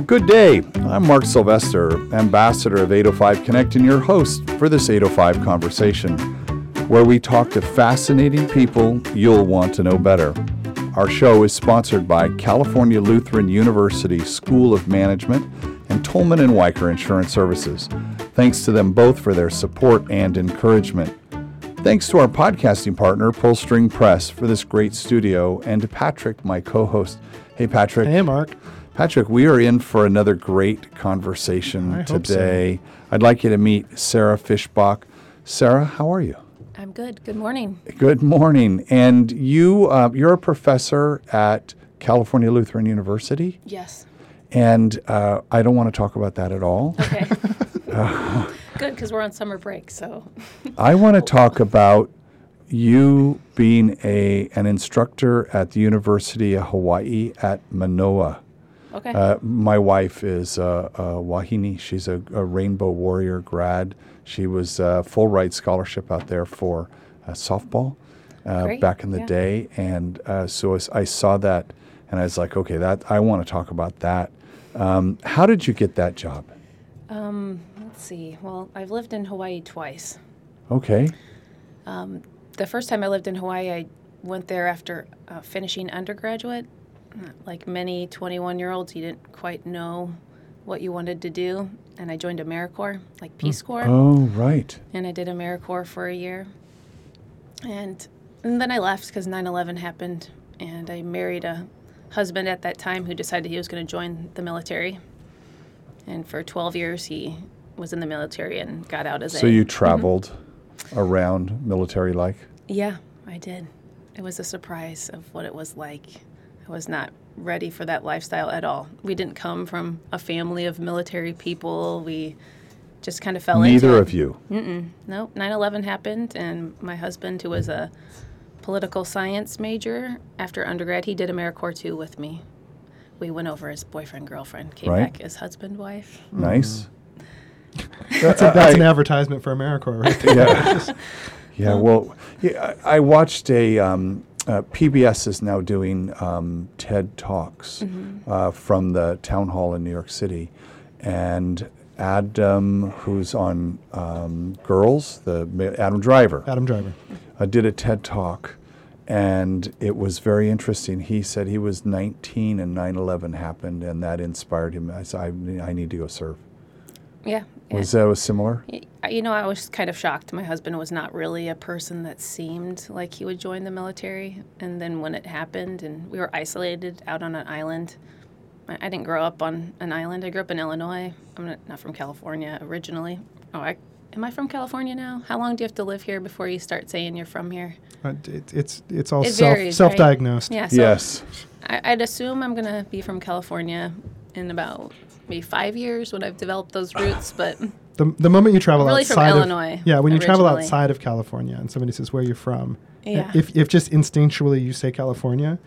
Well, good day. I'm Mark Sylvester, ambassador of 805 Connect, and your host for this 805 conversation, where we talk to fascinating people you'll want to know better. Our show is sponsored by California Lutheran University School of Management and Tolman and Wiker Insurance Services. Thanks to them both for their support and encouragement. Thanks to our podcasting partner, Pullstring Press, for this great studio, and to Patrick, my co host. Hey, Patrick. Hey, Mark. Patrick, we are in for another great conversation I hope so. today. I'd like you to meet Sarah Fischbach. Sarah, how are you? I'm good. Good morning. Good morning. And you, uh, you're a professor at California Lutheran University, Yes. and uh, I don't want to talk about that at all. Okay. good, because we're on summer break. So, I want to talk about you being a an instructor at the University of Hawaii at Manoa. Okay. Uh, my wife is uh, uh, Wahine. She's a, a Rainbow Warrior grad. She was uh, full ride scholarship out there for uh, softball uh, back in the yeah. day, and uh, so I saw that, and I was like, okay, that I want to talk about that. Um, how did you get that job? um, let's see. Well, I've lived in Hawaii twice. Okay, The first time I lived in Hawaii, I went there after uh, finishing undergraduate. Like many 21 year olds, you didn't quite know what you wanted to do. And I joined AmeriCorps, like Peace mm. Corps. oh right, and I did AmeriCorps for a year. And, and then I left because 9 11 happened, and I married a husband at that time who decided he was going to join the military. And for 12 years, he was in the military and got out as so a. So you mhm. traveled around military like. Yeah, I did. It was a surprise of what it was like. I was not ready for that lifestyle at all. We didn't come from a family of military people. We just kind of fell into Neither it. of you. Nope, 9 11 happened, and my husband, who was a political science major after undergrad, he did AmeriCorps too with me. We went over as boyfriend, girlfriend, came Right. back as husband, wife. Nice. That's, a, that's an advertisement for AmeriCorps right there. yeah. yeah. Well, yeah, I, I watched a um, uh, PBS is now doing um, TED talks uh, from the town hall in New York City, and Adam, who's on um, Girls, the Adam Driver, Adam Driver. uh, did a TED talk, and it was very interesting. He said he was 19 and 9/11 happened, and that inspired him. I said, I, I need to go serve. Yeah. Yeah. Was that was similar? You know, I was kind of shocked. My husband was not really a person that seemed like he would join the military. And then when it happened, and we were isolated out on an island, I I didn't grow up on an island. I grew up in Illinois. I'm not, not from California originally. Oh, I, am I from California now? How long do you have to live here before you start saying you're from here? Uh, it, it's it's all It self varies, self diagnosed. Yeah. So yes. I, I'd assume I'm gonna be from California in about maybe five years when I've developed those roots. But The, the moment you travel Really from outside of Illinois, yeah, when you travel outside of California and somebody says where are you're from, Yeah. Uh, if if just instinctually you say California,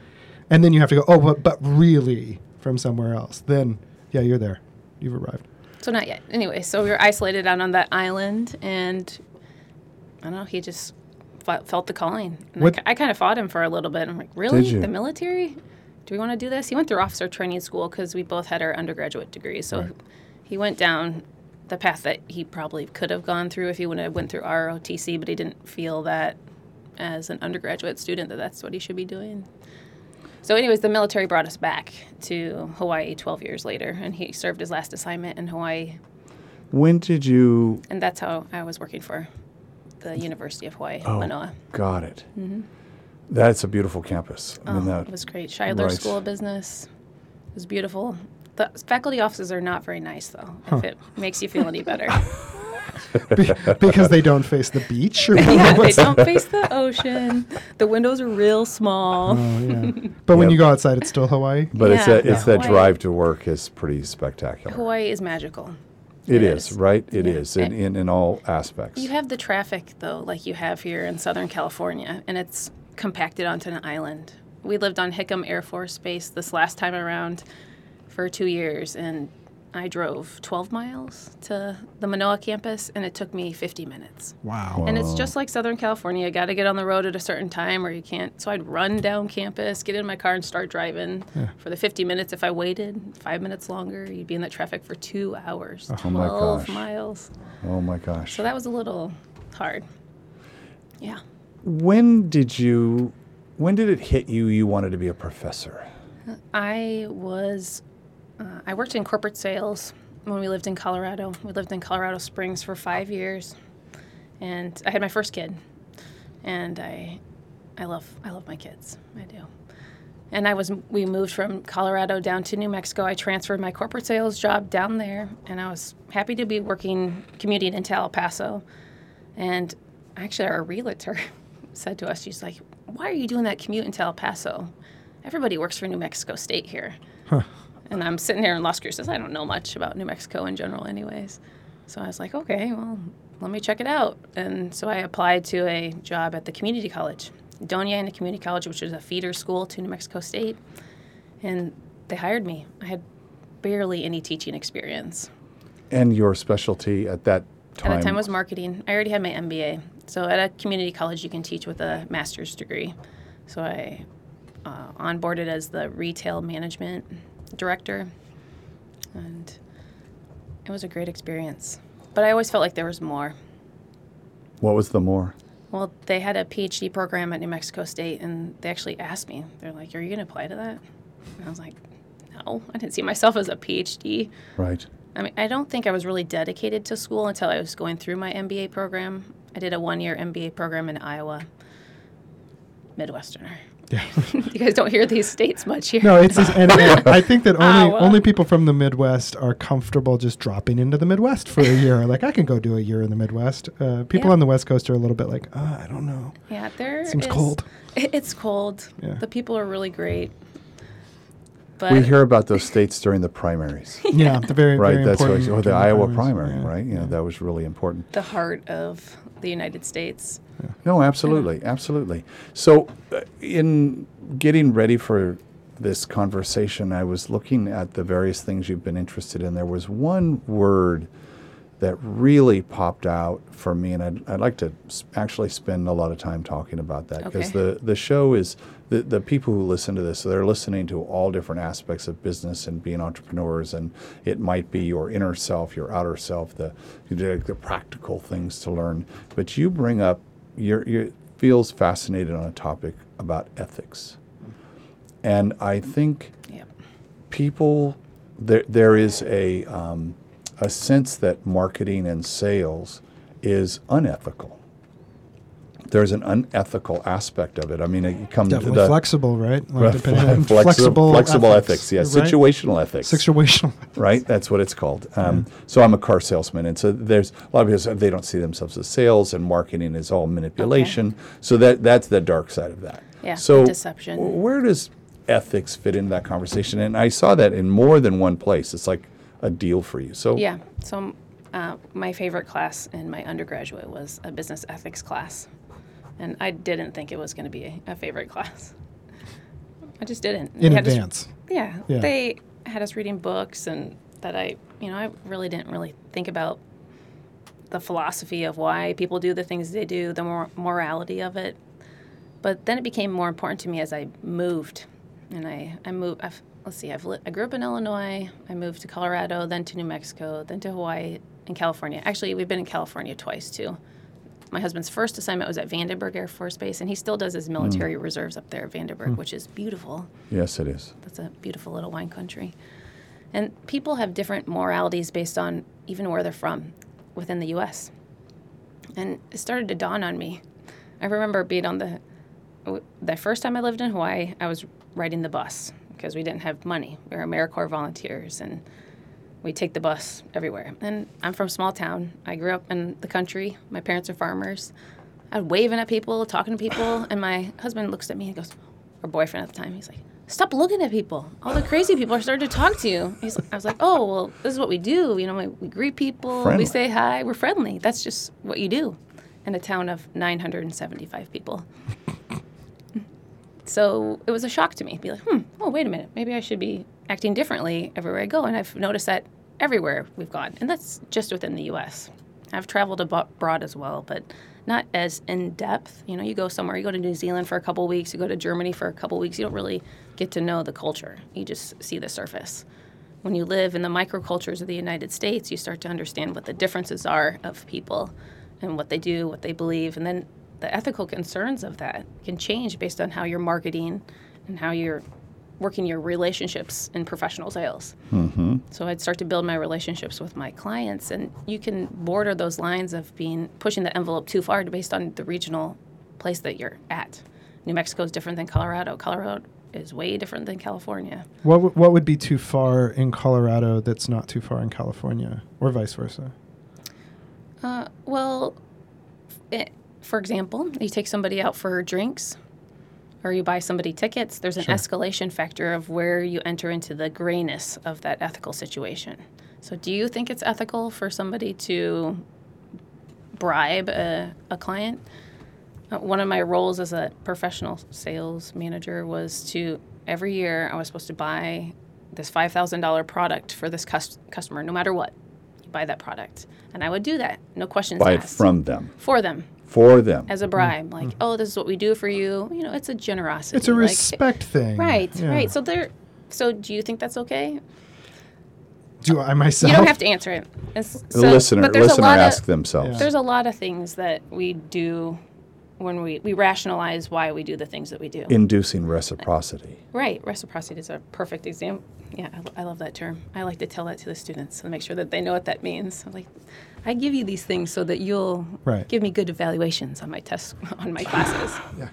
and then you have to go oh but but really from somewhere else, then yeah you're there, you've arrived. So not yet. Anyway, so we were isolated out on that island, and I don't know. He just fe- felt the calling. And I, I kind of fought him for a little bit. I'm like, really, you? the military? Do we want to do this? He went through officer training school because we both had our undergraduate degrees. So Right. he went down the path that he probably could have gone through if he would have went through ROTC, but he didn't feel that as an undergraduate student that that's what he should be doing. So, anyways, the military brought us back to Hawaii 12 years later, and he served his last assignment in Hawaii When did you and that's how I was working for the University of Hawaii, Oh, Manoa. Got it. Mm-hmm. That's a beautiful campus. I mean, Oh, that, it was great. Shidler right. School of Business. It was beautiful. The faculty offices are not very nice, though, if it makes you feel any better. Be- because they don't face the beach. Or yeah, they don't face the ocean. The windows are real small. Oh, yeah. But when you go outside, it's still Hawaii. but it's Yeah. that it's Yeah. that drive to work is pretty spectacular. Hawaii is magical. it it is, is. right? It Yeah. is in, in, in all aspects. You have the traffic, though, like you have here in Southern California, and it's compacted onto an island. We lived on Hickam Air Force Base this last time around for two years, and I drove 12 miles to the Manoa campus, and it took me 50 minutes. Wow. And it's just like Southern California. You got to get on the road at a certain time, or you can't. So I'd run down campus, get in my car, and start driving for the 50 minutes. If I waited five minutes longer, you'd be in that traffic for two hours. Oh my 12 gosh. miles. Oh my gosh. So that was a little hard. Yeah. When did you when did it hit you you wanted to be a professor? I was, uh, I worked in corporate sales when we lived in Colorado. We lived in Colorado Springs for five years, and I had my first kid, and I, I love, I love my kids. I do. And I was, we moved from Colorado down to New Mexico. I transferred my corporate sales job down there, and I was happy to be working, commuting into El Paso. And actually, our realtor said to us, she's like, "Why are you doing that commute into El Paso? Everybody works for New Mexico State here." And I'm sitting here in Las Cruces. I don't know much about New Mexico in general, anyways. So I was like, okay, well, let me check it out. And so I applied to a job at the community college, Doña Ana Community College, which is a feeder school to New Mexico State. And they hired me. I had barely any teaching experience. And your specialty at that time? At that time was marketing. I already had my MBA. So at a community college, you can teach with a master's degree. So I uh, onboarded as the retail management director, and it was a great experience. But I always felt like there was more. What was the more? Well, they had a PhD program at New Mexico State, and they actually asked me, they're like, Are you going to apply to that? And I was like, No, I didn't see myself as a PhD. Right. I mean, I don't think I was really dedicated to school until I was going through my MBA program. I did a one year MBA program in Iowa. Midwesterner. Yeah. you guys don't hear these states much here. No, it's just, and, and I think that only Iowa. only people from the Midwest are comfortable just dropping into the Midwest for a year. Like I can go do a year in the Midwest. Uh, people Yeah. on the West Coast are a little bit like, uh, I don't know. Yeah, there Seems is- cold. It's cold. Yeah. The people are really great. But we hear about those states during the primaries, Yeah, the very right? very That's what, important or the Iowa primaries. primary, Yeah, right? You know, yeah. that was really important. the heart of the United States. No, absolutely, absolutely. So, uh, in getting ready for this conversation, I was looking at the various things you've been interested in. There was one word that really popped out for me, and I'd, I'd like to actually spend a lot of time talking about that because Okay. the, the show is the, the people who listen to this, they're listening to all different aspects of business and being entrepreneurs, and it might be your inner self, your outer self, the, the, the practical things to learn. But you bring up, you're, you feels fascinated on a topic about ethics. And I think Yeah. people there there is a um, a sense that marketing and sales is unethical. There's an unethical aspect of it. I mean, it comes to the flexible, right? Like depending on flexible, flexible, flexible ethics, yeah, right? situational ethics Situational. right? That's what it's called. Um, So I'm a car salesman, and so there's a lot of people say they don't see themselves as sales, and marketing is all manipulation. So that that's the dark side of that. Yeah, So deception. w- where does ethics fit into that conversation? And I saw that in more than one place. It's like a deal for you. So Yeah. So uh, my favorite class in my undergraduate was a business ethics class, and I didn't think it was going to be a, a favorite class. I just didn't. In They had us- advance. yeah, Yeah. They had us reading books, and that I, you know, I really didn't really think about the philosophy of why people do the things they do, the mor- morality of it. But then it became more important to me as I moved, and I, I moved. I've, let's see, I've li- I grew up in Illinois. I moved to Colorado, then to New Mexico, then to Hawaii and California. Actually, we've been in California twice too. My husband's first assignment was at Vandenberg Air Force Base, and he still does his military hmm. reserves up there at Vandenberg, hmm. which is beautiful. yes, it is. That's a beautiful little wine country. And people have different moralities based on even where they're from within the US. And it started to dawn on me. I remember being on the the first time I lived in Hawaii, I was riding the bus because we didn't have money. We were AmeriCorps volunteers and we take the bus everywhere. And I'm from a small town. I grew up in the country. My parents are farmers. I was waving at people, talking to people, and my husband looks at me and goes, or boyfriend at the time, he's like, "Stop looking at people. All the crazy people are starting to talk to you." He's, I was like, "Oh, well, this is what we do. You know, we, we greet people, Friendly. we say hi, we're friendly. That's just what you do." In a town of 975 people. So it was a shock to me. Be like, hmm, oh, wait a minute. Maybe I should be acting differently everywhere I go. And I've noticed that everywhere we've gone, and that's just within the U.S. I've traveled abroad as well, but not as in depth. You know, you go somewhere, you go to New Zealand for a couple weeks, you go to Germany for a couple weeks, you don't really get to know the culture. You just see the surface. When you live in the microcultures of the United States, you start to understand what the differences are of people and what they do, what they believe, and then the ethical concerns of that can change based on how you're marketing and how you're working your relationships in professional sales. Mm-hmm. So I'd start to build my relationships with my clients, and you can border those lines of being pushing the envelope too far based on the regional place that you're at. New Mexico is different than Colorado. Colorado is way different than California. What w- what would be too far in Colorado that's not too far in California, or vice versa? Uh, well, it, for example, you take somebody out for drinks or you buy somebody tickets, there's an Sure. escalation factor of where you enter into the grayness of that ethical situation. So, do you think it's ethical for somebody to bribe a, a client? Uh, one of my roles as a professional sales manager was to every year I was supposed to buy this $5,000 product for this cus- customer, no matter what. You buy that product. And I would do that, no questions asked. Buy it from them, for them for them. as a mm-hmm. bribe. Like, mm-hmm. oh, this is what we do for you. You know, it's a generosity. It's a like- respect thing. Right, Yeah. right. So there. So do you think that's okay? Do I myself? You don't have to answer it. It's, the so- listener, but there's a listener lot ask of, themselves. There's a lot of things that we do when we, we rationalize why we do the things that we do. Inducing reciprocity. Uh, right. Reciprocity is a perfect example. Yeah, I, I love that term. I like to tell that to the students and make sure that they know what that means. I'm like, I give you these things so that you'll Right. give me good evaluations on my tests, on my classes. Yeah.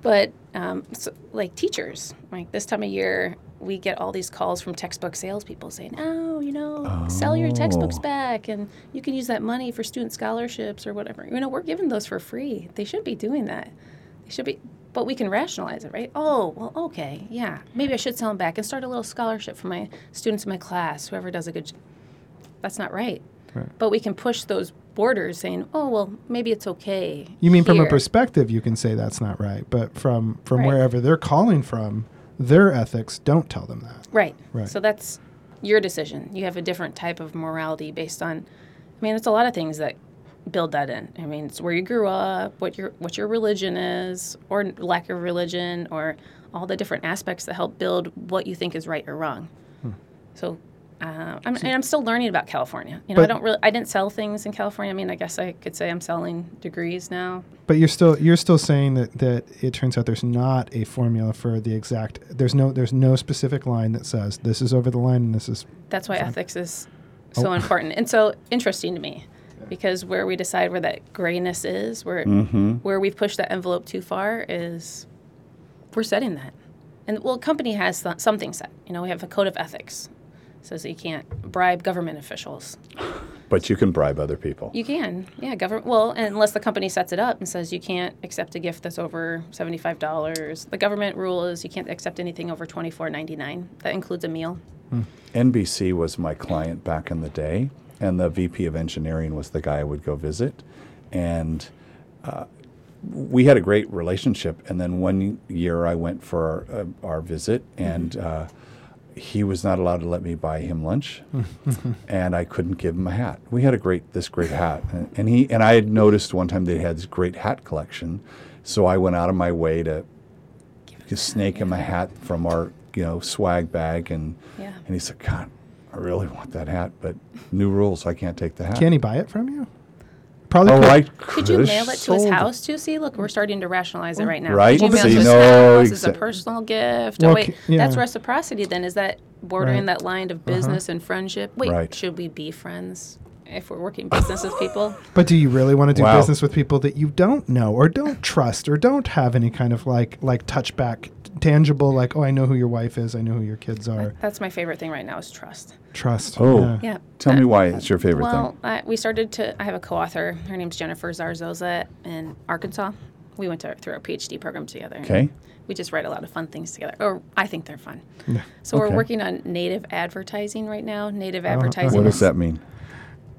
But um, so, like teachers, like this time of year, we get all these calls from textbook salespeople saying, "Oh, you know, sell your textbooks Oh. back, and you can use that money for student scholarships or whatever." You know, we're giving those for free. They shouldn't be doing that. They should be, but we can rationalize it, right? Oh, well, okay, yeah, maybe I should sell them back and start a little scholarship for my students in my class, whoever does a good. That's not right. Right. But we can push those borders, saying, "Oh, well, maybe it's okay." You mean from a perspective, you can say that's not right, but from from Right. wherever they're calling from, their ethics don't tell them that. Right. Right. So that's your decision. You have a different type of morality based on. I mean, it's a lot of things that build that in. I mean, it's where you grew up, what your what your religion is, or lack of religion, or all the different aspects that help build what you think is right or wrong. Hmm. So. Uh, I'm, and I'm still learning about California. You know, I don't really, I didn't sell things in California. I mean, I guess I could say I'm selling degrees now. But you're still you're still saying that that it turns out there's not a formula for the exact. There's no there's no specific line that says this is over the line and this is That's why ethics is so Oh. important and so interesting to me, because where we decide where that grayness is, where Mm-hmm. where we've pushed that envelope too far, is we're setting that. And well, a company has th- something set. You know, we have a code of ethics, says that you can't bribe government officials. But you can bribe other people. You can, yeah, government. Well, unless the company sets it up and says you can't accept a gift that's over seventy-five dollars. The government rule is you can't accept anything over twenty-four ninety-nine. That includes a meal. NBC was my client back in the day, and the VP of engineering was the guy I would go visit. And uh, we had a great relationship. And then one year I went for our, uh, our visit, and uh, he was not allowed to let me buy him lunch, and I couldn't give him a hat. We had a great this great hat, and, and he and I had noticed one time they had this great hat collection, so I went out of my way to just snake him a hat from our you know swag bag, and Yeah. and he said, God, I really want that hat, but new rules, I can't take the hat. can he buy it from you? Probably. Oh, could. I Could you mail it to his house too? See, look, we're starting to rationalize it right now. Right. Could you mail See, it to his no, house as a personal gift? Well, oh, wait, c- yeah. that's reciprocity. Then is that bordering Right. that line of business uh-huh. and friendship? Wait, Right. should we be friends if we're working business with people? But do you really want to do Wow. business with people that you don't know or don't trust or don't have any kind of like like touchback tangible like oh I know who your wife is I know who your kids are That's my favorite thing right now is trust. trust Oh. yeah. Yeah. Tell Uh, me why it's your favorite Well, thing. I, we started to. I have a co-author. Her name's Jennifer Zarzosa in Arkansas. We went to, through our PhD program together. Okay. We just write a lot of fun things together, or I think they're fun. Yeah. So Okay. we're working on native advertising right now. Native uh-huh. advertising. What does that mean?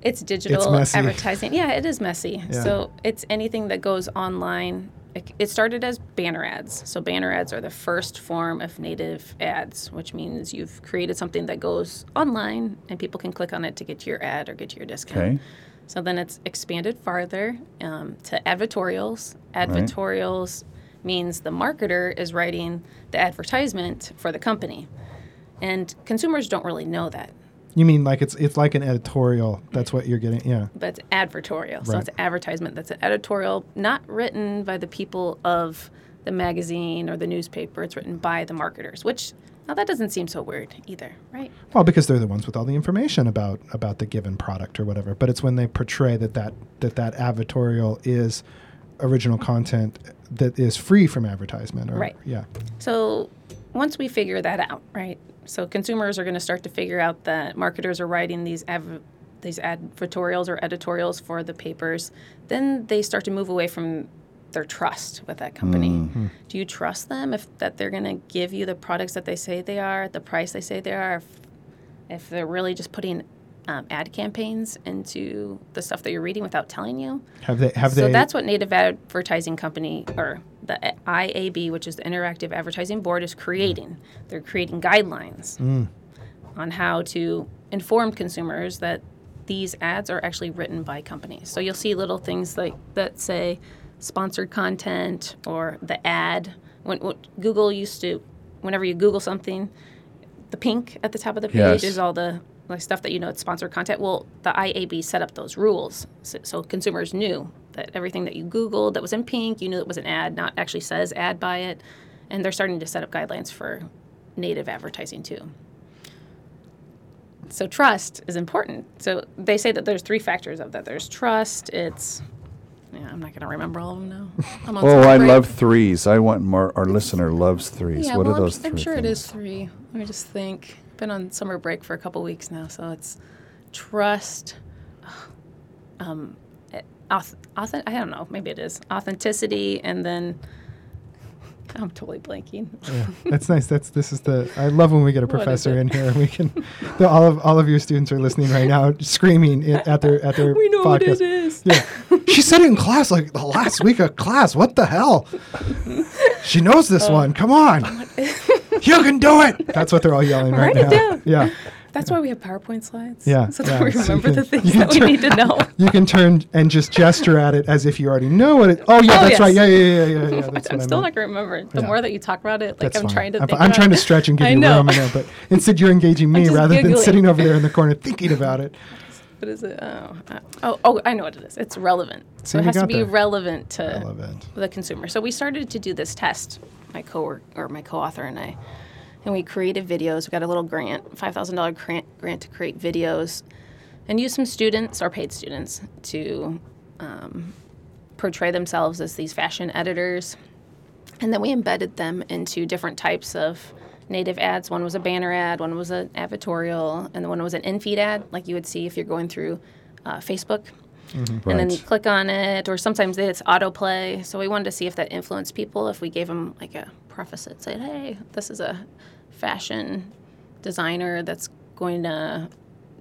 It's digital messy. advertising. Yeah, it is messy. Yeah. So it's anything that goes online it, started as banner ads. So banner ads are the first form of native ads, which means you've created something that goes online and people can click on it to get to your ad or get to your discount. Okay. So then it's expanded farther um, to advertorials. Advertorials means the marketer is writing the advertisement for the company. And consumers don't really know that. You mean like it's it's like an editorial? That's what you're getting. Yeah. but it's advertorial. So it's advertisement that's an editorial, not written by the people of the magazine or the newspaper. It's written by the marketers, which now that doesn't seem so weird either, right? Well, because they're the ones with all the information about about the given product or whatever. But it's when they portray that that that, that advertorial is original content that is free from advertisement. Or, Right. Yeah. So once we figure that out, right? So consumers are going to start to figure out that marketers are writing these av- these advertorials or editorials for the papers. Then they start to move away from their trust with that company. Mm-hmm. Do you trust them if that they're going to give you the products that they say they are, at the price they say they are, if, if they're really just putting um, ad campaigns into the stuff that you're reading without telling you? Have they have so they that's what Native Advertising Company or the IAB, which is the Interactive Advertising Board, is creating. They're creating guidelines Mm. on how to inform consumers that these ads are actually written by companies. So you'll see little things like that say sponsored content or the ad. When, when Google used to, whenever you Google something, the pink at the top of the page Yes. is all the like stuff that you know it's sponsored content. Well, the IAB set up those rules so, so consumers knew that everything that you Googled that was in pink, you knew it was an ad, not actually says ad by it, and they're starting to set up guidelines for native advertising too. So trust is important. So they say that there's three factors of that. There's trust. It's yeah, I'm not gonna remember all of them now. I'm on Oh, I break. love threes. I want more. Our listener loves threes. Yeah, what well, are those I'm, 3 I'm sure it things? is three. Let me just think. Been on summer break for a couple weeks now, so it's trust. Um, it- auth- auth- I don't know. Maybe it is authenticity, and then I'm totally blanking. Yeah, that's nice. That's this is the. I love when we get a professor in here. And we can. The, all of all of your students are listening right now, screaming at their at their we know what it is. Yeah, she said it in class like the last week of class. What the hell? She knows Oh. this one. Come on, you can do it. That's what they're all yelling right Write it down. Yeah, That's why we have PowerPoint slides. Yeah, So yeah, that we so you remember the things you that we need to know. you can turn and just gesture at it as if you already know what it. Oh yeah, Oh, that's yes. right. Yeah, yeah, yeah, yeah, yeah. That's I'm what I still not gonna remember it. The Yeah. more that you talk about it, like That's I'm fine. trying to. I'm, think I'm about trying to stretch and give you know. room, I know, but instead you're engaging me just rather than sitting over there in the corner thinking about it. What is it? Oh, uh, oh, oh, I know what it is. It's relevant. See, So it has to be there. relevant to Relevant. the consumer. So we started to do this test, my co or my co-author and I, and we created videos. We got a little grant, five thousand dollar grant grant to create videos, and use some students, our paid students, to um, portray themselves as these fashion editors, and then we embedded them into different types of native ads. One was a banner ad, one was an advertorial, and the one was an in-feed ad, like you would see if you're going through uh, Facebook Mm-hmm. and then you Right. click on it, or sometimes it's autoplay. So we wanted to see if that influenced people. If we gave them like a preface that said, "Hey, this is a fashion designer that's going to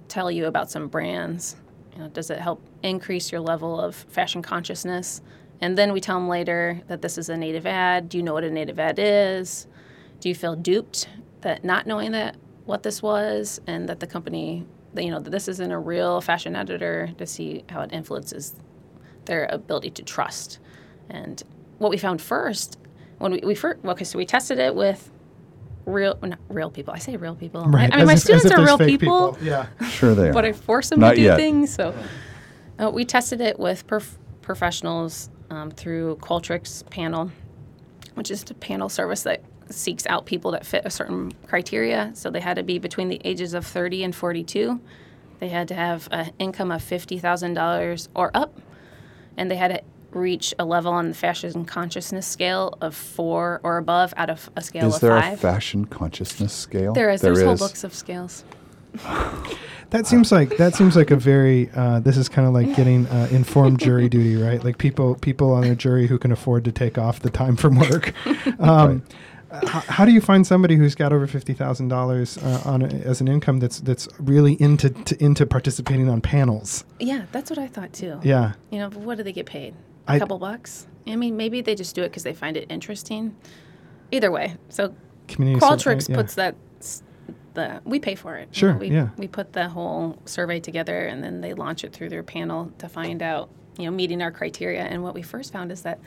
tell you about some brands," you know, does it help increase your level of fashion consciousness? And then we tell them later that this is a native ad. Do you know what a native ad is? Do you feel duped that not knowing that what this was and that the company, you know, this isn't a real fashion editor to see how it influences their ability to trust. And what we found first, when we, we first, okay, so we tested it with real, not real people. I say real people. Right. I, I mean, as my if- students are real fake people, Yeah. Sure they are. but I force them Not to do yet. things. So uh, we tested it with prof- professionals um, through Qualtrics panel, which is a panel service that seeks out people that fit a certain criteria. So they had to be between the ages of 30 and 42. They had to have an income of $50,000 or up, and they had to reach a level on the fashion consciousness scale of four or above out of a scale Is of there five. a fashion consciousness scale? there is. There There's whole books of scales. That seems like that seems like a very. Uh, this is kind of like getting uh, informed jury duty, right? Like people people on a jury who can afford to take off the time from work. Um, h- how do you find somebody who's got over fifty thousand dollars uh, on a, as an income that's that's really into to, into participating on panels? Yeah, that's what I thought too. Yeah, You know, what do they get paid? a I- couple bucks. I mean, maybe they just do it because they find it interesting. Either way, so Community survey, Qualtrics yeah. puts that the we pay for it. You Sure, know, we, yeah. We put the whole survey together and then they launch it through their panel to find out, you know, meeting our criteria. And what we first found is that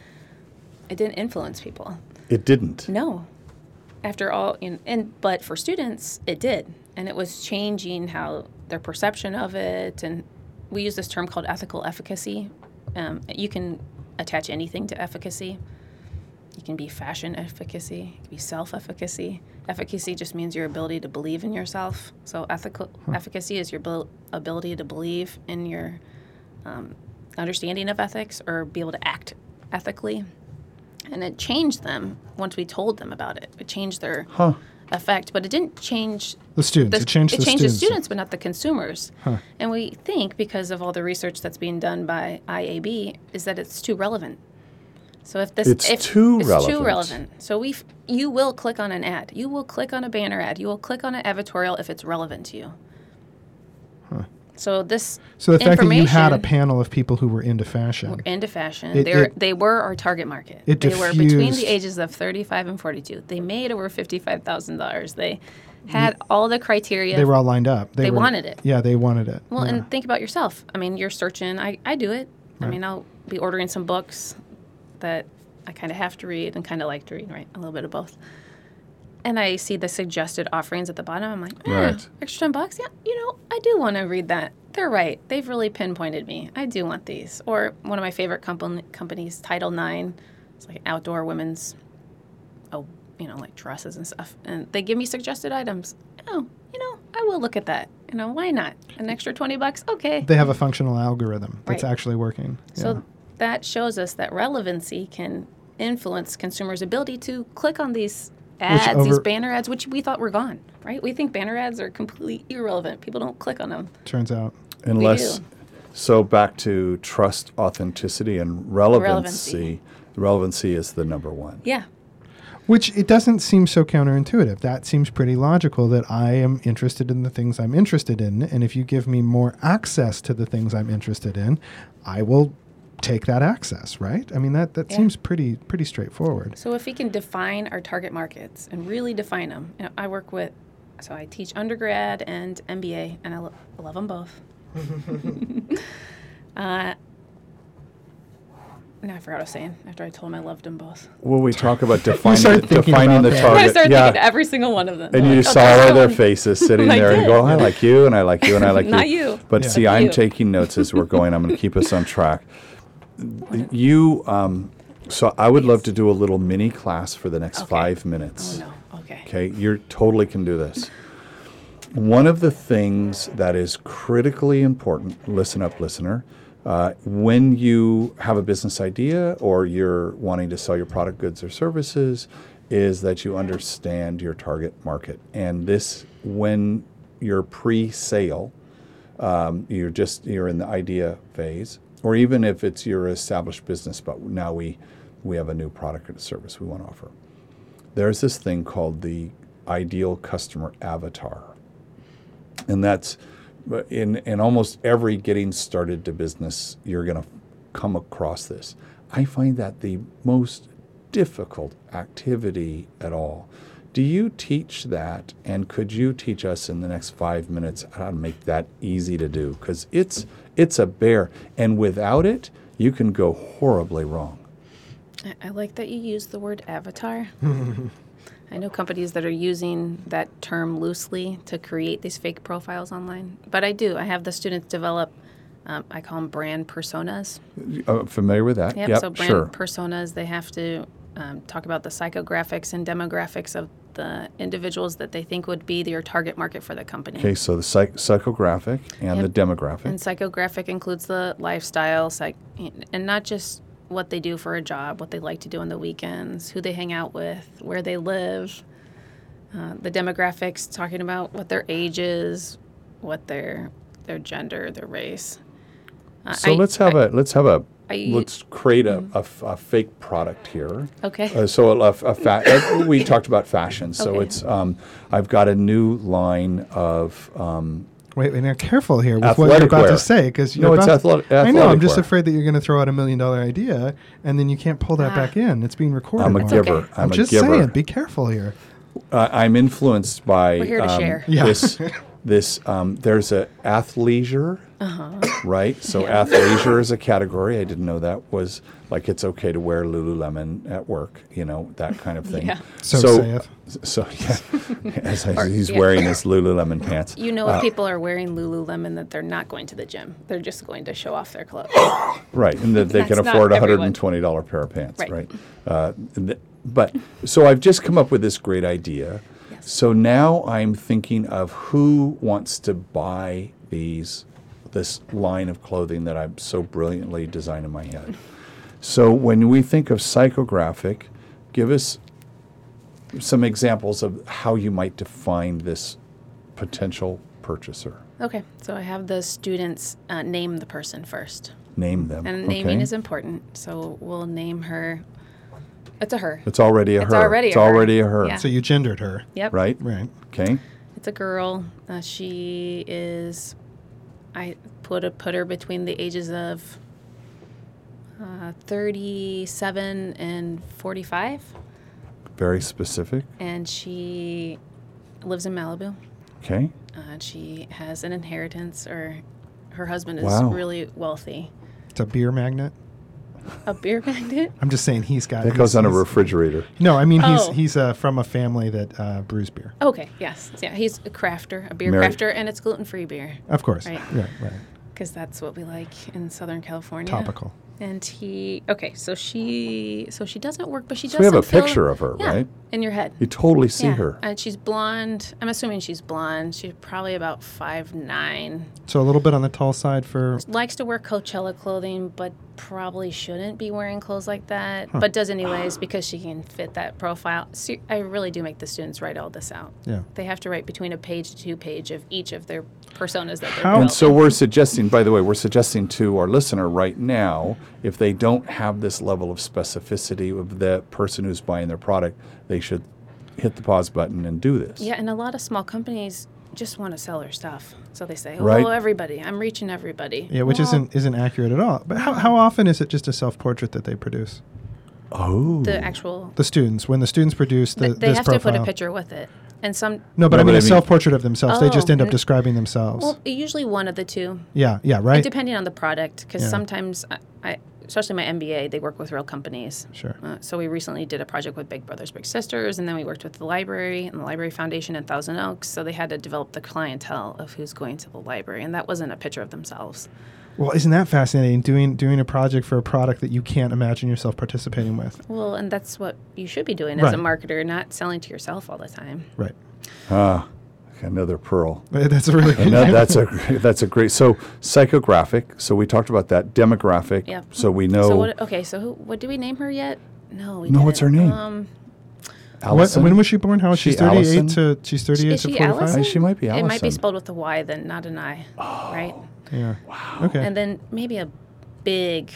it didn't influence people. It didn't. No. After all, you know, and but for students, it did, and it was changing how their perception of it. And we use this term called ethical efficacy. Um, you can attach anything to efficacy. It can be fashion efficacy, it can be self efficacy. Efficacy just means your ability to believe in yourself. So ethical efficacy is your abil- ability to believe in your um, understanding of ethics or be able to act ethically. And it changed them once we told them about it. It changed their Huh. effect, but it didn't change The students. the, it changed the changed students. the students, but not the consumers. And we think because of all the research that's being done by IAB is that it's too relevant. So if this It's if too it's relevant. too relevant. So we you will click on an ad. You will click on a banner ad. You will click on an editorial if it's relevant to you. So this So the fact that you had a panel of people who were into fashion. were into fashion. It- they were it- they were our target market. It they were between the ages of 35 and 42. They made over $55,000. They had all the criteria. they were all lined up. They were- wanted it. Yeah, they wanted it. well, yeah. and think about yourself. I mean, you're searching. I, I do it. I mean, I'll be ordering some books that I kind of have to read and kind of like to read, right? A little bit of both. And I see the suggested offerings at the bottom. I'm like, eh, Right. extra 10 bucks? Yeah, you know, I do want to read that. They're right. They've really pinpointed me. I do want these. Or one of my favorite company, companies, Title Nine. It's like outdoor women's, oh, you know, like dresses and stuff. And they give me suggested items. Oh, you know, I will look at that. You know, why not? An extra 20 bucks? Okay. they have a functional algorithm that's Right. actually working. So Yeah. that shows us that relevancy can influence consumers' ability to click on these ads, these banner ads, which we thought were gone, right? We think banner ads are completely irrelevant. People don't click on them. turns out. Unless, so back to trust, authenticity, and relevancy. Relevancy. Relevancy is the number one. Yeah. Which it doesn't seem so counterintuitive. That seems pretty logical that I am interested in the things I'm interested in. And if you give me more access to the things I'm interested in, I will take that access, right? I mean that that Yeah. seems pretty pretty straightforward. So if we can define our target markets and really define them, you know, I work with, so I teach undergrad and MBA, and I lo- love them both. uh, now I forgot what I was saying after I told him I loved them both. Well, we talk about defining, started thinking defining about the that. I target. started yeah. thinking every single one of them. and Like, you oh, saw all their one. faces sitting I there and did. go, I like you, and I like you, and I like Not you. you. But Yeah. see, I'm You. taking notes as we're going. I'm going to keep us on track. You, um, so I would love to do a little mini class for the next Okay. five minutes. Oh no. Okay. Okay, you totally can do this. One of the things that is critically important, listen up, listener, uh, when you have a business idea or you're wanting to sell your product, goods, or services, is that you understand your target market. And this, when you're pre-sale, um, you're just you're in the idea phase, or even if it's your established business, but now we we have a new product or service we want to offer there's this thing called the ideal customer avatar. And that's in, in almost every getting started to business, you're going to come across this. I find that the most difficult activity at all. Do you teach that? And could you teach us in the next five minutes how to make that easy to do? Because it's, it's a bear. And without it, you can go horribly wrong. I, I like that you use the word avatar. I know companies that are using that term loosely to create these fake profiles online, but I do. I have the students develop. Um, I call them brand personas. Uh, familiar with that? Yep. so brand sure. personas, they have to um, talk about the psychographics and demographics of the individuals that they think would be their target market for the company. Okay, so the psych- psychographic and Yep. the demographic. And psychographic includes the lifestyle, psych, and not just what they do for a job, what they like to do on the weekends, who they hang out with, where they live. Uh, the demographics talking about what their age is, what their their gender, their race. Uh, so I- let's have I- a let's have a I- let's create a fake product here. Okay. Uh, so a, a fa- we talked about fashion. So Okay. it's um, I've got a new line of um, Wait, wait, now careful here with what you're about wear. to say because No, you're it's about athletic- I know. I'm just wear. afraid that you're going to throw out a million dollar idea and then you can't pull that Ah. back in. It's being recorded. I'm a Mark. okay. giver. I'm, I'm a just giver. saying, be careful here. uh, I'm influenced by We're here to um, share. Yeah. this. This um, there's a athleisure, right? So Yeah. athleisure is a category. I didn't know that was like it's okay to wear Lululemon at work. You know that kind of thing. Yeah. So so, so yeah, as I, Or- he's yeah. wearing his Lululemon pants. You know, Uh, if people are wearing Lululemon, that they're not going to the gym. They're just going to show off their clothes. Right, and that they can afford a hundred and twenty dollar pair of pants, right? Right. Uh, th- but so I've just come up with this great idea. Yes. So now I'm thinking of who wants to buy these this line of clothing that I'm so brilliantly designed in my head. So when we think of psychographic, give us some examples of how you might define this potential purchaser. Okay, so I have the students uh, name the person first. Name them. And naming okay? is important, so we'll name her. It's a her. It's already a It's her. already it's a her. already a her. Yeah. So you gendered her, Yep. Right? right? Okay. It's a girl. Uh, she is. I put a, put her between the ages of uh, 37 and 45, Very specific. and she lives in Malibu. Okay. Uh, she has an inheritance, or her husband is Wow. really wealthy. It's a beer magnet. A beer magnet. I'm just saying he's got. That goes on a refrigerator. No, I mean he's Oh. he's uh, from a family that uh, brews beer. Okay, yes, yeah, he's a crafter, a beer Mary- crafter, and it's gluten free beer Of course. Right. Right. Right. because that's what we like in Southern California. Topical. And he, okay, so she, so she doesn't work, but she So does. we have a picture of her, yeah, right? In your head. You totally see yeah. her. And she's blonde. I'm assuming she's blonde. She's probably about five nine. So a little bit on the tall side for. Likes to wear Coachella clothing, but probably shouldn't be wearing clothes like that. But does anyways because she can fit that profile. So I really do make the students write all this out. Yeah. They have to write between a page to two page of each of their personas that they're How- And so we're suggesting, by the way, we're suggesting to our listener right now, if they don't have this level of specificity of the person who's buying their product, they should hit the pause button and do this. Yeah, and a lot of small companies just want to sell their stuff. So they say, "Oh, Right. everybody, I'm reaching everybody." Yeah, which Well, isn't isn't accurate at all. But how, how often is it just a self portrait that they produce? Oh. the actual. The students, when the students produce the th- they this have profile. to put a picture with it, and some. No, but I mean but I a mean- self portrait of themselves. they just Oh, end up describing themselves. Well, usually one of the two, yeah, yeah, right. depending on the product. Because Yeah. sometimes I, I, especially my MBA, they work with real companies. Sure. Uh, so we recently did a project with Big Brothers Big Sisters, and then we worked with the library and the Library Foundation in Thousand Oaks. So they had to develop the clientele of who's going to the library, and that wasn't a picture of themselves. Well, isn't that fascinating? Doing doing a project for a product that you can't imagine yourself participating with. Well, and that's what you should be doing as a marketer, not selling to yourself all the time. Right. Ah, another pearl. That's a really good. That's a that's a great. So psychographic. So we talked about that. Demographic. Yep. So we know So what? Okay, so who, what do we name her yet? No, we No, what's didn't. her name? Um, What, when was she born? How is she? She Thirty eight Allison? to she's thirty eight is to she forty five. Allison? She might be It might be spelled with a Y, then not an I, right? Yeah. Wow. Okay. And then maybe a big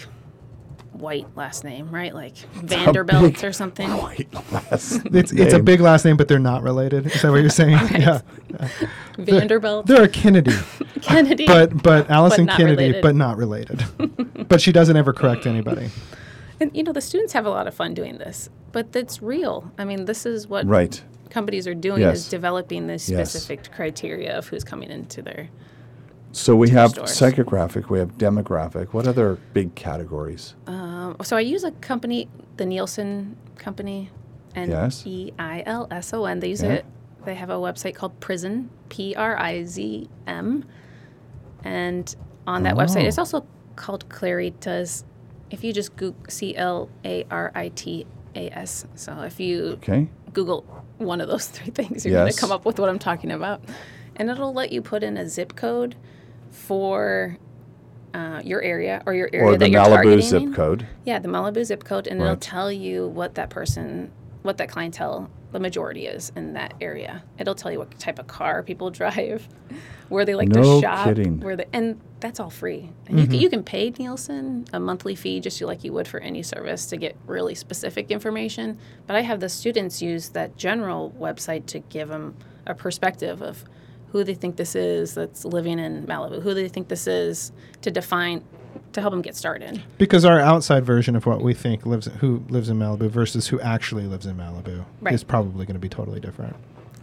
white last name, right? Like Vanderbilt or something. White last it's it's a big last name, but they're not related. Is that what you're saying? Yeah. Vanderbilt, They're a Kennedy, Kennedy. but but Allison not Kennedy, related. but not related. but she doesn't ever correct anybody. And you know the students have a lot of fun doing this, but it's real. I mean, this is what Right. companies are doing Yes. is developing this Yes. specific criteria of who's coming into their. So we have stores. psychographic. We have demographic. What other big categories? Um, so I use a company, the Nielsen company, N Yes. E I L S O N. They use Yeah. it. They have a website called Prizm, P R I Z M, and on that website, Oh. it's also called Claritas. If you just Google C L A R I T A S, so if you Okay. Google one of those three things, you're going to come up with what I'm talking about. And it'll let you put in a zip code for uh, your area or your area Or the that you're Malibu targeting. zip code. Yeah, the Malibu zip code, and it'll tell you what that person, what that clientele, the majority is in that area. It'll tell you what type of car people drive, where they like No to shop, kidding. where they, and that's all free. And you, can, mm-hmm. you can pay Nielsen a monthly fee just like you would for any service to get really specific information. But I have the students use that general website to give them a perspective of who they think this is that's living in Malibu, who they think this is to define, to help them get started. Because our outside version of what we think lives who lives in Malibu versus who actually lives in Malibu Right. is probably going to be totally different.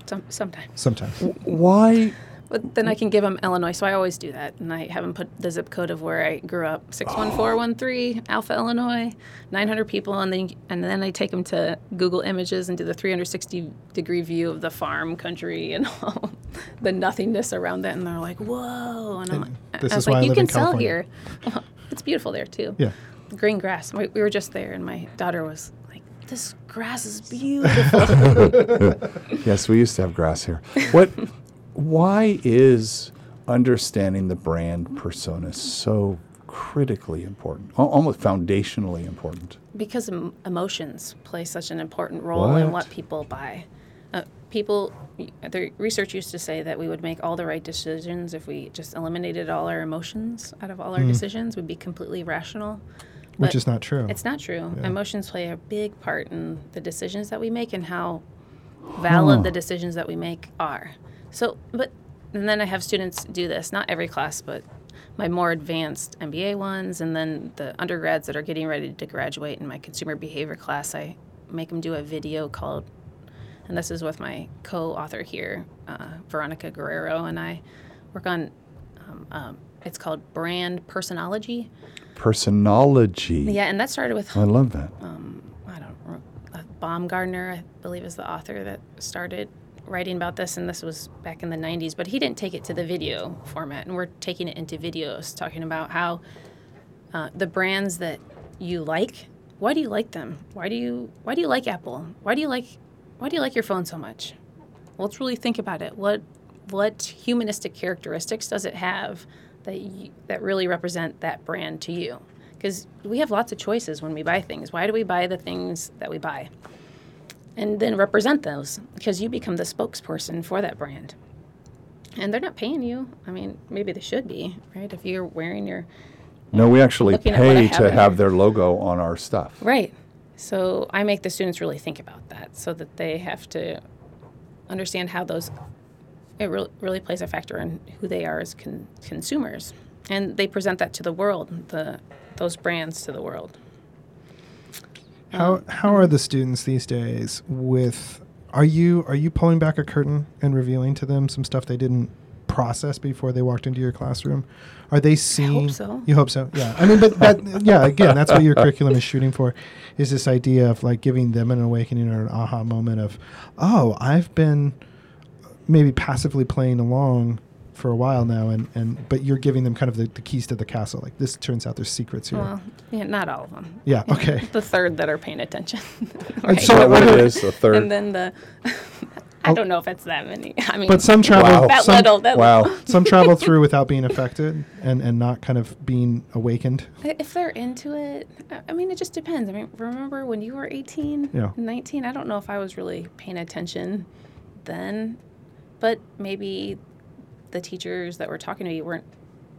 Some, sometimes. Sometimes. Why? But then I can give them Illinois, so I always do that, and I have them put the zip code of where I grew up, six one four ah. one three, Alpha, Illinois, nine hundred people, and then and then I take them to Google Images and do the three hundred sixty degree view of the farm country and all the nothingness around that, and they're like, "Whoa!" And I'm like, this I is was why I like, "You live in can sell here. it's beautiful there too. Yeah. green grass. We, we were just there, and my daughter was like, "This grass is beautiful." Yes, we used to have grass here. What? why is understanding the brand persona so critically important, almost foundationally important? because em- emotions play such an important role in What? what people buy. People, the research used to say that we would make all the right decisions if we just eliminated all our emotions out of all our hmm. decisions. We'd be completely rational. Which is not true. It's not true. Yeah. Emotions play a big part in the decisions that we make and how valid the decisions that we make are. So, but and then I have students do this. Not every class, but my more advanced MBA ones, and then the undergrads that are getting ready to graduate in my consumer behavior class. I make them do a video called, and this is with my co-author here, uh, Veronica Guerrero, and I work on. Um, um, it's called brand personology. Personology. Yeah, and that started with I love that. I don't know, uh, Baumgardner, I believe, is the author that started writing about this, and this was back in the 90s. But he didn't take it to the video format, and we're taking it into videos, talking about how uh, the brands that you like. Why do you like them? Why do you Why do you like Apple? Why do you like Why do you like your phone so much? Well, let's really think about it. What What humanistic characteristics does it have that you, that really represent that brand to you? Because we have lots of choices when we buy things. Why do we buy the things that we buy? And then represent those because you become the spokesperson for that brand. And they're not paying you. I mean, maybe they should be, right? If you're wearing your No, we actually pay have to have their logo on our stuff. Right. So I make the students really think about that so that they have to understand how those, it really, really plays a factor in who they are as con- consumers. And they present that to the world, the, those brands to the world. How how are the students these days with are you are you pulling back a curtain and revealing to them some stuff they didn't process before they walked into your classroom? Are they seeing so. You hope so. Yeah. I mean but that yeah, again, that's what your curriculum is shooting for is this idea of like giving them an awakening or an aha moment of, "Oh, I've been maybe passively playing along for a while now and, and but you're giving them kind of the, the keys to the castle like this turns out there's secrets here Well, yeah, not all of them. yeah okay The third that are paying attention. And Right. so- what it is? The third. and then the, I oh. don't know if it's that many. I mean, but some travel Wow. that some, little, that wow. some travel through without being affected and, and not kind of being awakened. If they're into it, I- I mean, it just depends. I mean, remember when you were 18, Yeah. 19? I don't know if I was really paying attention then, but maybe the teachers that were talking to me weren't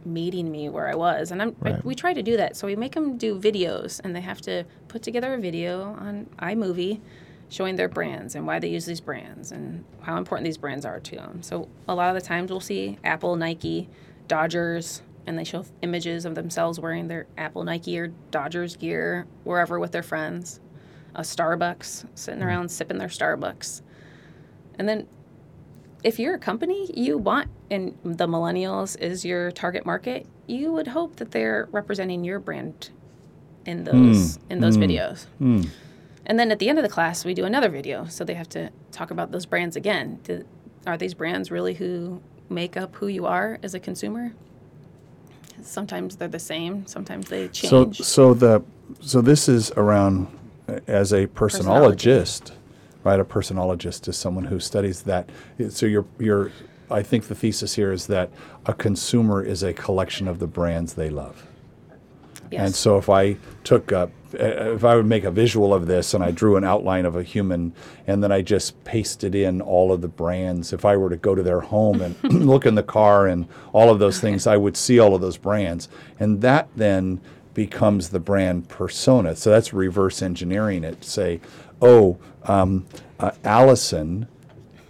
meeting me where I was. And I'm, I, we try to do that. So we make them do videos, and they have to put together a video on iMovie showing their brands and why they use these brands and how important these brands are to them. So a lot of the times we'll see Apple, Nike, Dodgers, and they show images of themselves wearing their Apple, Nike, or Dodgers gear wherever with their friends. A Starbucks, sitting mm. around sipping their Starbucks. And then if you're a company, you want, and the millennials is your target market, you would hope that they're representing your brand in those hmm. in those hmm. videos. Mm. And then at the end of the class, we do another video, so they have to talk about those brands again. Do, are these brands really who make up who you are as a consumer? Sometimes they're the same. Sometimes they change. so so the so this is around as a personologist, right? A personologist is someone who studies that. So your your I think the thesis here is that a consumer is a collection of the brands they love. yes. And so if I took a, if I would make a visual of this and I drew an outline of a human and then I just pasted in all of the brands, if I were to go to their home and look in the car and all of those things, I would see all of those brands. And that then becomes the brand persona. So that's reverse engineering it. Say, oh, um, uh, Allison,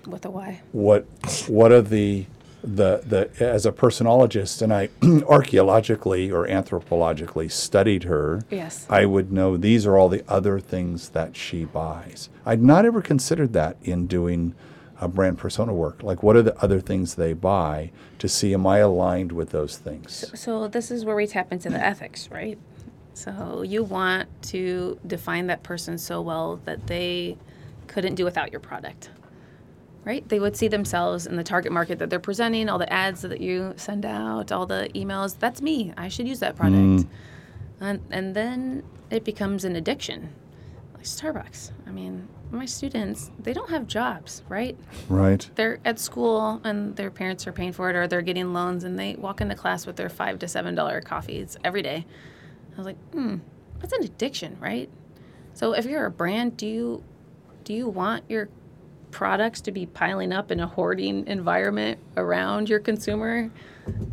with a Y. what what are the the the as a personologist and I archaeologically or anthropologically studied her, Yes. I would know these are all the other things that she buys. I'd not ever considered that in doing uh, brand persona work. Like, what are the other things they buy to see am I aligned with those things? So this is where we tap into the ethics, right? So you want to define that person so well that they couldn't do without your product. Right? They would see themselves in the target market that they're presenting, all the ads that you send out, all the emails. That's me. I should use that product. And, and then it becomes an addiction. Like Starbucks. I mean, my students, they don't have jobs, right? Right. they're at school and their parents are paying for it or they're getting loans and they walk into class with their five to seven dollar coffees every day. I was like, hmm, that's an addiction, right? So if you're a brand, do you do you want your products to be piling up in a hoarding environment around your consumer?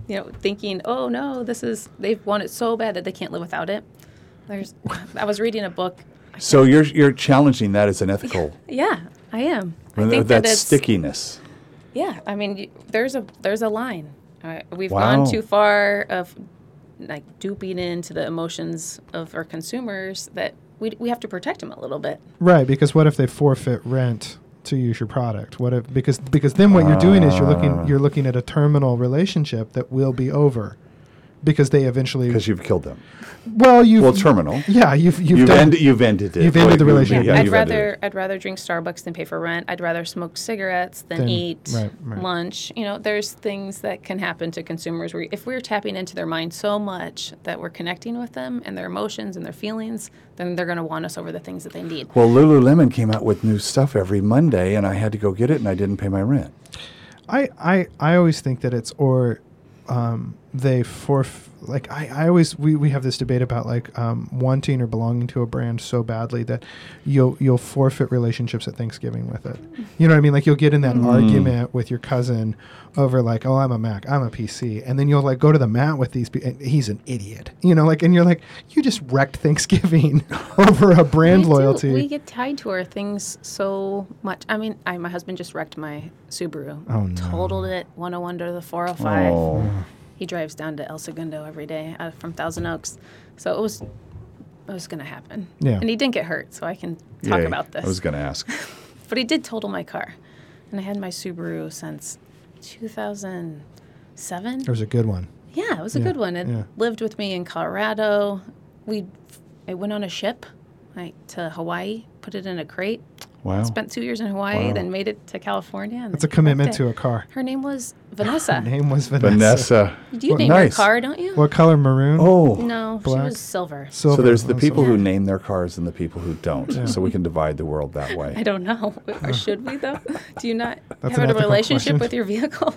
You know, thinking, oh no, this is they've want it so bad that they can't live without it. There's I was reading a book. So you're you're challenging that as an ethical Yeah, I am. I that, think that it's stickiness. Yeah, I mean, y- there's a there's a line. Uh, we've Wow. gone too far of like duping into the emotions of our consumers that we we have to protect them a little bit. Right, because what if they forfeit rent to use your product? What if because because then what you're doing is you're Ah. looking you're looking at a terminal relationship that will be over because they eventually Because you've killed them. well you've Well, terminal. yeah you've you've, You've, done ended, you've ended it. You've ended the relationship. yeah, I'd rather. I'd rather drink Starbucks than pay for rent. I'd rather smoke cigarettes than Than- eat right, right. lunch. You know, there's things that can happen to consumers where if we're tapping into their mind so much that we're connecting with them and their emotions and their feelings, then they're going to want us over the things that they need. Well, Lululemon came out with new stuff every Monday, and I had to go get it, and I didn't pay my rent. I, I I always think that it's or um, they forf like I, I always we, we have this debate about like um, wanting or belonging to a brand so badly that you'll you'll forfeit relationships at Thanksgiving with it. You know what I mean? Like you'll get in that argument with your cousin over like oh I'm a Mac I'm a PC and then you'll like go to the mat with these pe- and he's an idiot. You know like and you're like you just wrecked Thanksgiving over a brand We do. loyalty. We get tied to our things so much. I mean, I, my husband just wrecked my Subaru. Oh, no. Totaled it 101 to the 405. Oh, He drives down to El Segundo every day uh, from Thousand Oaks. So it was it was going to happen. Yeah. And he didn't get hurt, so I can talk yay. about this. I was going to ask. but he did total my car. And I had my Subaru since 2007. it was a good one. Yeah, it was a Yeah, good one. It yeah. lived with me in Colorado. We, I went on a ship, like to Hawaii, put it in a crate. Wow. Spent two years in Hawaii, Wow. then made it to California. It's a commitment to a car. Her name was Vanessa. Her name was Vanessa. Vanessa. Do you Well, name nice. your car, don't you? What color? Maroon. Oh. no, she Black. was silver. Silver. So there's the Oh, people silver. who name their cars and the people who don't. So we can divide the world that way. I way. don't know. Or should we though? Do you not That's have a ethical relationship question. with your vehicle?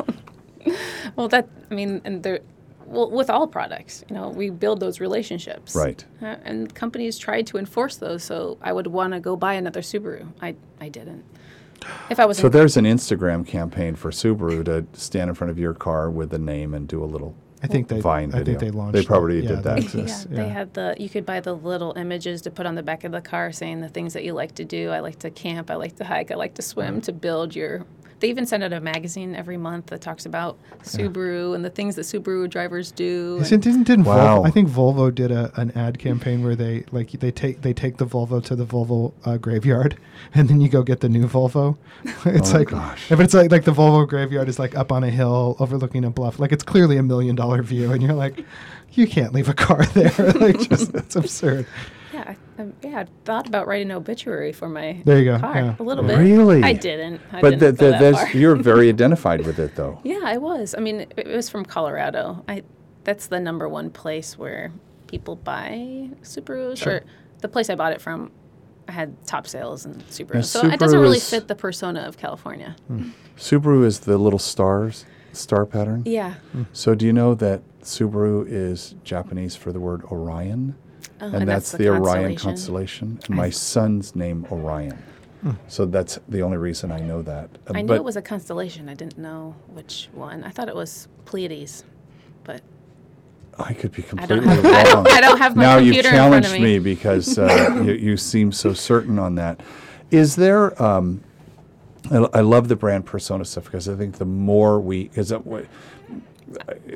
well, that I mean, and there, well, with all products, you know, we build those relationships, Right. Uh, and companies tried to enforce those, so I would want to go buy another Subaru. I I didn't. If I was So there's an Instagram campaign for Subaru to stand in front of your car with a name and do a little I think they. Vine I think they launched. They probably that. did Yeah, that. exists. yeah, they had the you could buy the little images to put on the back of the car saying the things that you like to do. I like to camp, I like to hike, I like to swim to build your they even send out a magazine every month that talks about Subaru and the things that Subaru drivers do. Yes, and- it didn't, didn't Wow. Volvo, I think Volvo did a, an ad campaign where they like they take they take the Volvo to the Volvo uh, graveyard, and then you go get the new Volvo. it's Oh, like, gosh. if it's like like the Volvo graveyard is like up on a hill overlooking a bluff, like it's clearly a million dollar view, and you're like, you can't leave a car there. like just that's absurd. Yeah, I, um, yeah, I thought about writing an obituary for my There you go, car yeah. a little bit. Really? I didn't. I but didn't the, the, that far. you're very identified with it, though. Yeah, I was. I mean, it, it was from Colorado. I that's the number one place where people buy Subarus. Sure. Or the place I bought it from had top sales and Subaru. Now, so it doesn't really is- fit the persona of California. Subaru is the little stars, star pattern. Yeah. So do you know that Subaru is Japanese for the word Orion? Oh, and, that's, the, Orion constellation. constellation. And my son's name Orion. So that's the only reason I know that. Uh, I knew but it was a constellation. I didn't know which one. I thought it was Pleiades, but I could be I completely don't have. wrong. I don't, I don't have my now you've computer in front challenged of me. me. because uh, you, you seem so certain on that. Is there um, I, I love the brand persona stuff because I think the more we, because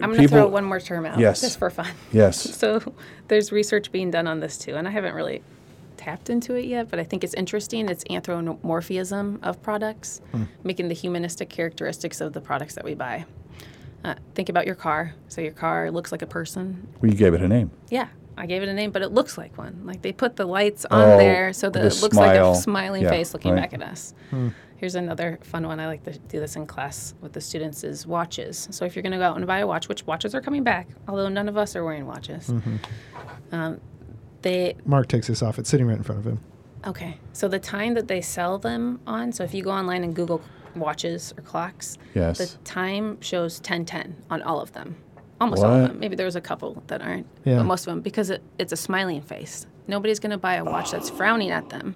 I'm going to throw one more term out, Yes. just for fun. Yes. So there's research being done on this too, and I haven't really tapped into it yet, but I think it's interesting. It's anthropomorphism of products, making the humanistic characteristics of the products that we buy. Uh, think about your car. So your car looks like a person. We gave it a name. Yeah, I gave it a name, but it looks like one. Like they put the lights on Oh, there so that it looks like a smiling Yeah, face looking right. back at us. Here's another fun one. I like to do this in class with the students is watches. So if you're going to go out and buy a watch, which watches are coming back, although none of us are wearing watches. Um, they Mark takes this off. It's sitting right in front of him. okay. So the time that they sell them on. So if you go online and Google watches or clocks, Yes. the time shows 1010 on all of them. Almost all of them. Maybe there's a couple that aren't, Yeah. but most of them because it, it's a smiling face. Nobody's going to buy a watch that's frowning at them.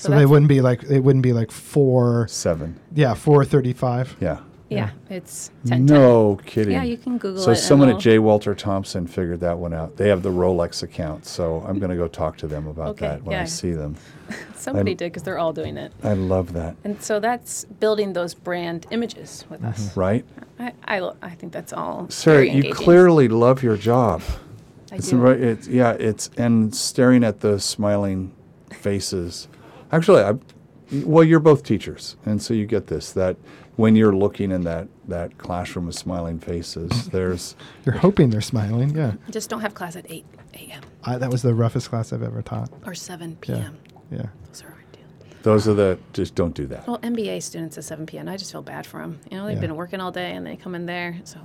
So, they wouldn't be like it wouldn't be like four. Seven. Yeah, four thirty-five. Yeah. Yeah, it's 10 No kidding. Yeah, you can Google so it and someone at it'll- J. Walter Thompson figured that one out. They have the Rolex account, so I'm going to go talk to them about Okay, that when I see them. Somebody and- did because they're all doing it. I love that. And so that's building those brand images with us. Mm-hmm. Right, I, I, I think that's all. Sarah? You clearly love your job. I It's do. right. It's yeah. It's and staring at the smiling faces. Actually, I, well, you're both teachers, and so you get this that when you're looking in that that classroom of smiling faces, there's You're hoping they're smiling. Yeah, Just don't have class at 8 a.m. I, that was the roughest class I've ever taught. or 7 p.m. yeah. yeah. Those are ideal. those are the just don't do that. Well, MBA students at 7 p.m. I just feel bad for them. You know, they've Yeah. been working all day and they come in there. So,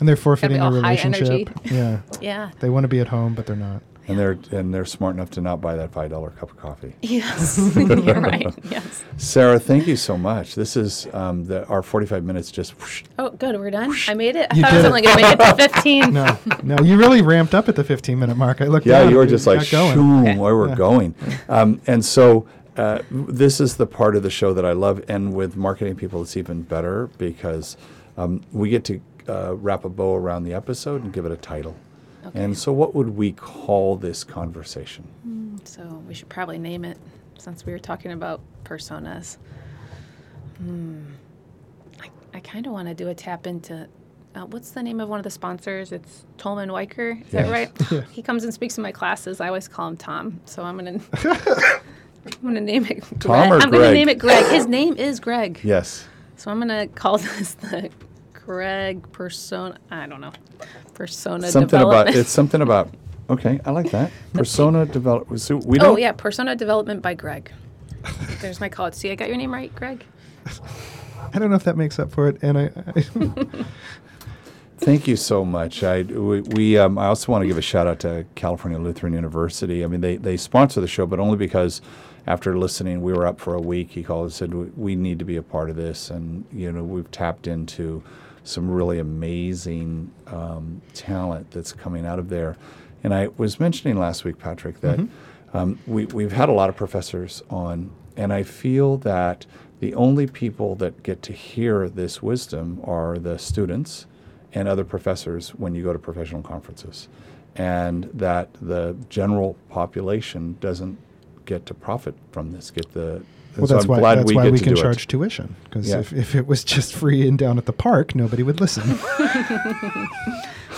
And they're forfeiting all their high relationship. energy. Yeah, yeah. they want to be at home, but they're not. And they're and they're smart enough to not buy that five dollar cup of coffee. Yes. You're right. Yes. Sarah, thank you so much. This is um, the, our 45 minutes just. whoosh. Oh, good. We're done. I made it. I You thought I was did only going to make it to 15. No, no, you really ramped up at the 15 minute mark. I looked. Yeah, down, you were just like, going. shoom, Okay. where we're Yeah. going. Um, and so uh, this is the part of the show that I love. And with marketing people, it's even better because um, we get to uh, wrap a bow around the episode and give it a title. Okay. And so, what would we call this conversation? So we should probably name it since we were talking about personas. Hmm. I, I kind of want to do a tap into uh, what's the name of one of the sponsors? It's Tolman Wiker. Is Yes. that right? Yeah. He comes and speaks in my classes. I always call him Tom. So I'm gonna I'm gonna name it Greg. Tom or I'm Greg? gonna name it Greg. His name is Greg. Yes. So I'm gonna call this the Greg persona. I don't know. Persona something about development. it's something about. Okay, I like that. Persona development. So we don't. Oh yeah, persona development by Greg. There's my call. See, I got your name right, Greg. I don't know if that makes up for it. And I, I Thank you so much. I we, we um, I also want to give a shout out to California Lutheran University. I mean, they they sponsor the show, but only because after listening, we were up for a week. He called and said we, we need to be a part of this, and you know we've tapped into some really amazing um, talent that's coming out of there. And I was mentioning last week, Patrick, that um, we we've had a lot of professors on, and I feel that the only people that get to hear this wisdom are the students and other professors when you go to professional conferences, and that the general population doesn't get to profit from this. Get the well, so that's I'm why glad that's we why get we can do it. charge tuition. Because Yeah. if, if it was just free and down at the park, nobody would listen.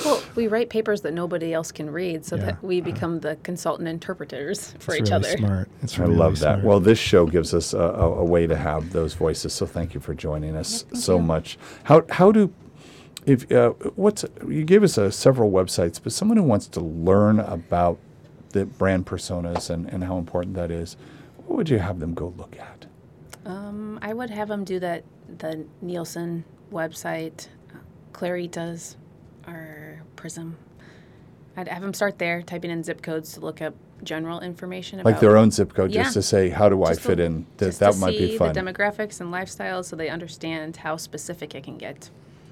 Well, we write papers that nobody else can read, so Yeah. that we become the consultant interpreters for it's each really other. smart. It's I really love that. Well, this show gives us a, a, a way to have those voices. So thank you for joining us so you. much. How how do if uh, what's you gave us uh, several websites, but someone who wants to learn about the brand personas and, and how important that is, what would you have them go look at? Um, I would have them do that the Nielsen website, Claritas, or Prizm. I'd have them start there, typing in zip codes to look up general information about Like their own zip code, Yeah. just to say, how do I just to- fit in? That just that to might see be fun. The demographics and lifestyles, so they understand how specific it can get.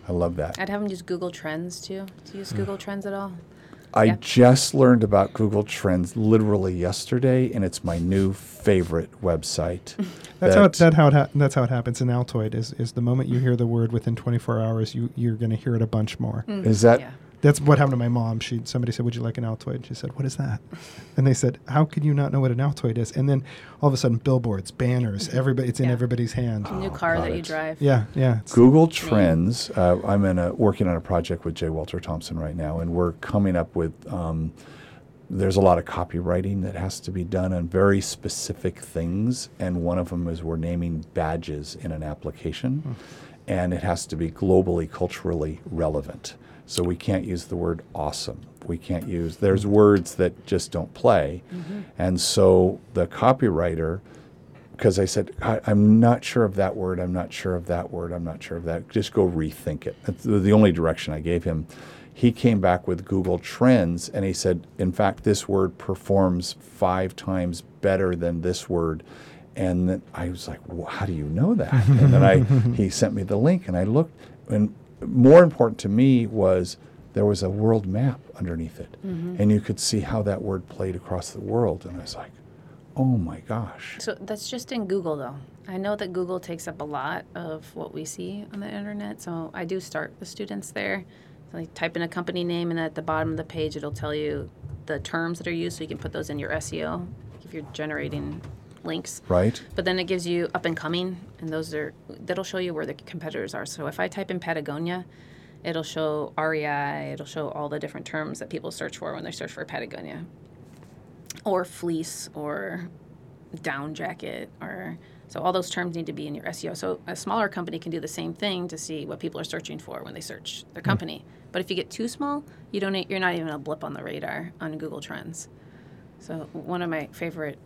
I love that. I'd have them use Google Trends too. Do you use Google Trends at all? I Yeah. just learned about Google Trends literally yesterday, and it's my new favorite website. That's how it, that how it ha- that's how it happens in Altoid. Is is the moment you hear the word within 24 hours, you you're going to hear it a bunch more. Mm. is that. Yeah. That's what happened to my mom. She somebody said, "Would you like an Altoid?" She said, "What is that?" And they said, "How can you not know what an Altoid is?" And then all of a sudden, billboards, banners, everybody, it's in everybody's hand. New car got that you drive. Yeah, yeah. Google Trends. Uh, I'm in a, working on a project with J. Walter Thompson right now, and we're coming up with. Um, there's a lot of copywriting that has to be done on very specific things, and one of them is we're naming badges in an application, and it has to be globally, culturally relevant. So we can't use the word awesome. We can't use. There's words that just don't play, mm-hmm. and so the copywriter because I said, I, I'm not sure of that word, I'm not sure of that word, I'm not sure of that. Just go rethink it. That's the only direction I gave him. He came back with Google Trends and he said, in fact, this word performs five times better than this word. And then I was like, well, how do you know that? and then I, he sent me the link and I looked. And more important to me was there was a world map underneath it. Mm-hmm. And you could see how that word played across the world. And I was like, oh my gosh. So that's just in Google, though. I know that Google takes up a lot of what we see on the internet, so I do start the students there. So like type in a company name, and at the bottom of the page, it'll tell you the terms that are used, so you can put those in your SEO if you're generating links. Right? But then it gives you up and coming, and those are that'll show you where the competitors are. So if I type in Patagonia, it'll show REI, it'll show all the different terms that people search for when they search for Patagonia, or fleece, or down jacket, or so all those terms need to be in your SEO. So a smaller company can do the same thing to see what people are searching for when they search their hmm. company. But if you get too small, you don't you're not even a blip on the radar on Google Trends. So one of my favorite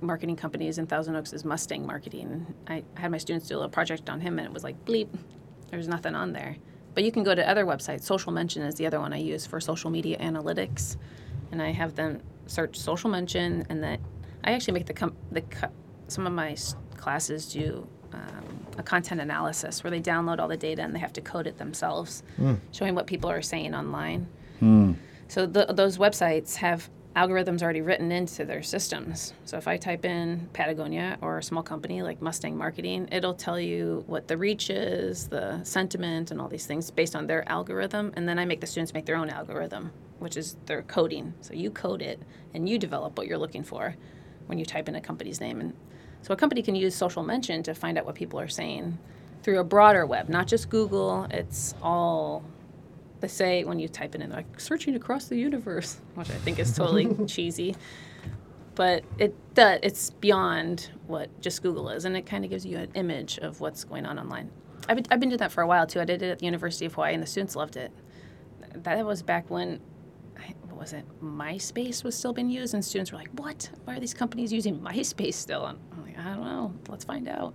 marketing companies in Thousand Oaks is Mustang Marketing. I had my students do a little project on him, and it was like bleep, there's nothing on there. But you can go to other websites. Social Mention is the other one I use for social media analytics, and I have them search Social Mention, and then I actually make the com- the co- some of my classes do. Um, a content analysis where they download all the data and they have to code it themselves, showing what people are saying online. So the, those websites have algorithms already written into their systems. So if I type in Patagonia or a small company like Mustang Marketing, it'll tell you what the reach is, the sentiment, and all these things based on their algorithm. And then I make the students make their own algorithm, which is their coding. So you code it and you develop what you're looking for when you type in a company's name. And so a company can use social mention to find out what people are saying through a broader web, not just Google. It's all they say when you type it in, like searching across the universe, which I think is totally cheesy. But it does, it's beyond what just Google is, and it kind of gives you an image of what's going on online. I've been, I've been doing that for a while too. I did it at the University of Hawaii, and the students loved it. That was back when, I- what was it, MySpace was still being used, and students were like, "What? Why are these companies using MySpace still?" And I'm like, "I don't know. Let's find out."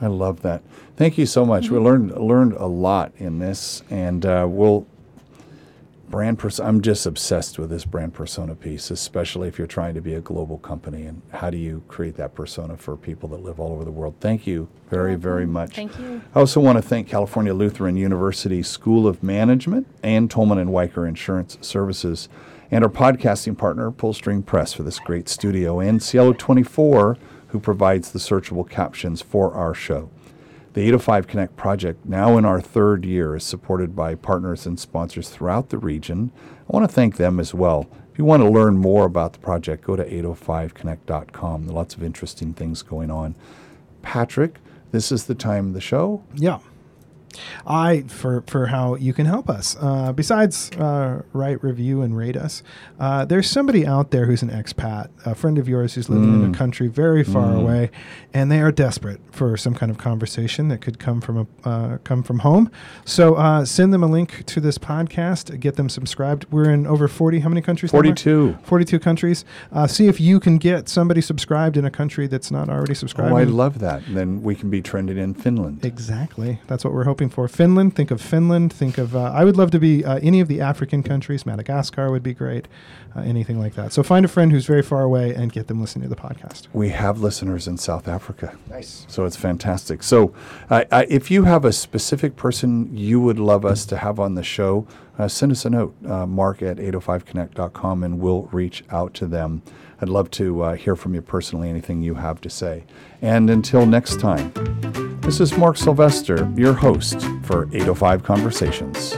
I love that. Thank you so much. We learned learned a lot in this, and uh, we'll brand persona. I'm just obsessed with this brand persona piece, especially if you're trying to be a global company. And how do you create that persona for people that live all over the world? Thank you very, very much. Thank you. I also want to thank California Lutheran University School of Management and Tolman and Wiker Insurance Services and our podcasting partner, Pullstring Press, for this great studio, and Cielo 24, who provides the searchable captions for our show. The 805 Connect project, now in our third year, is supported by partners and sponsors throughout the region. I want to thank them as well. If you want to learn more about the project, go to 805connect.com. There are lots of interesting things going on. Patrick, this is the time of the show. Yeah. I for for how you can help us. Uh, besides uh, write review and rate us, uh, there's somebody out there who's an expat, a friend of yours who's living in a country very far away, and they are desperate for some kind of conversation that could come from a uh, come from home. So uh, send them a link to this podcast. Get them subscribed. We're in over 40. How many countries? 42. 42 countries. Uh, see if you can get somebody subscribed in a country that's not already subscribed. Oh, I love that. Then we can be trending in Finland. Exactly. That's what we're hoping for. Finland. Think of Finland. Think of. Uh, I would love to be uh, any of the African countries. Madagascar would be great. Uh, anything like that. So find a friend who's very far away and get them listening to the podcast. We have listeners in South Africa. Nice. So it's fantastic. So, I, if you have a specific person you would love us to have on the show, uh, send us a note, uh, mark at 805connect.com, and we'll reach out to them. I'd love to uh, hear from you personally, anything you have to say. And until next time, this is Mark Sylvester, your host for 805 Conversations.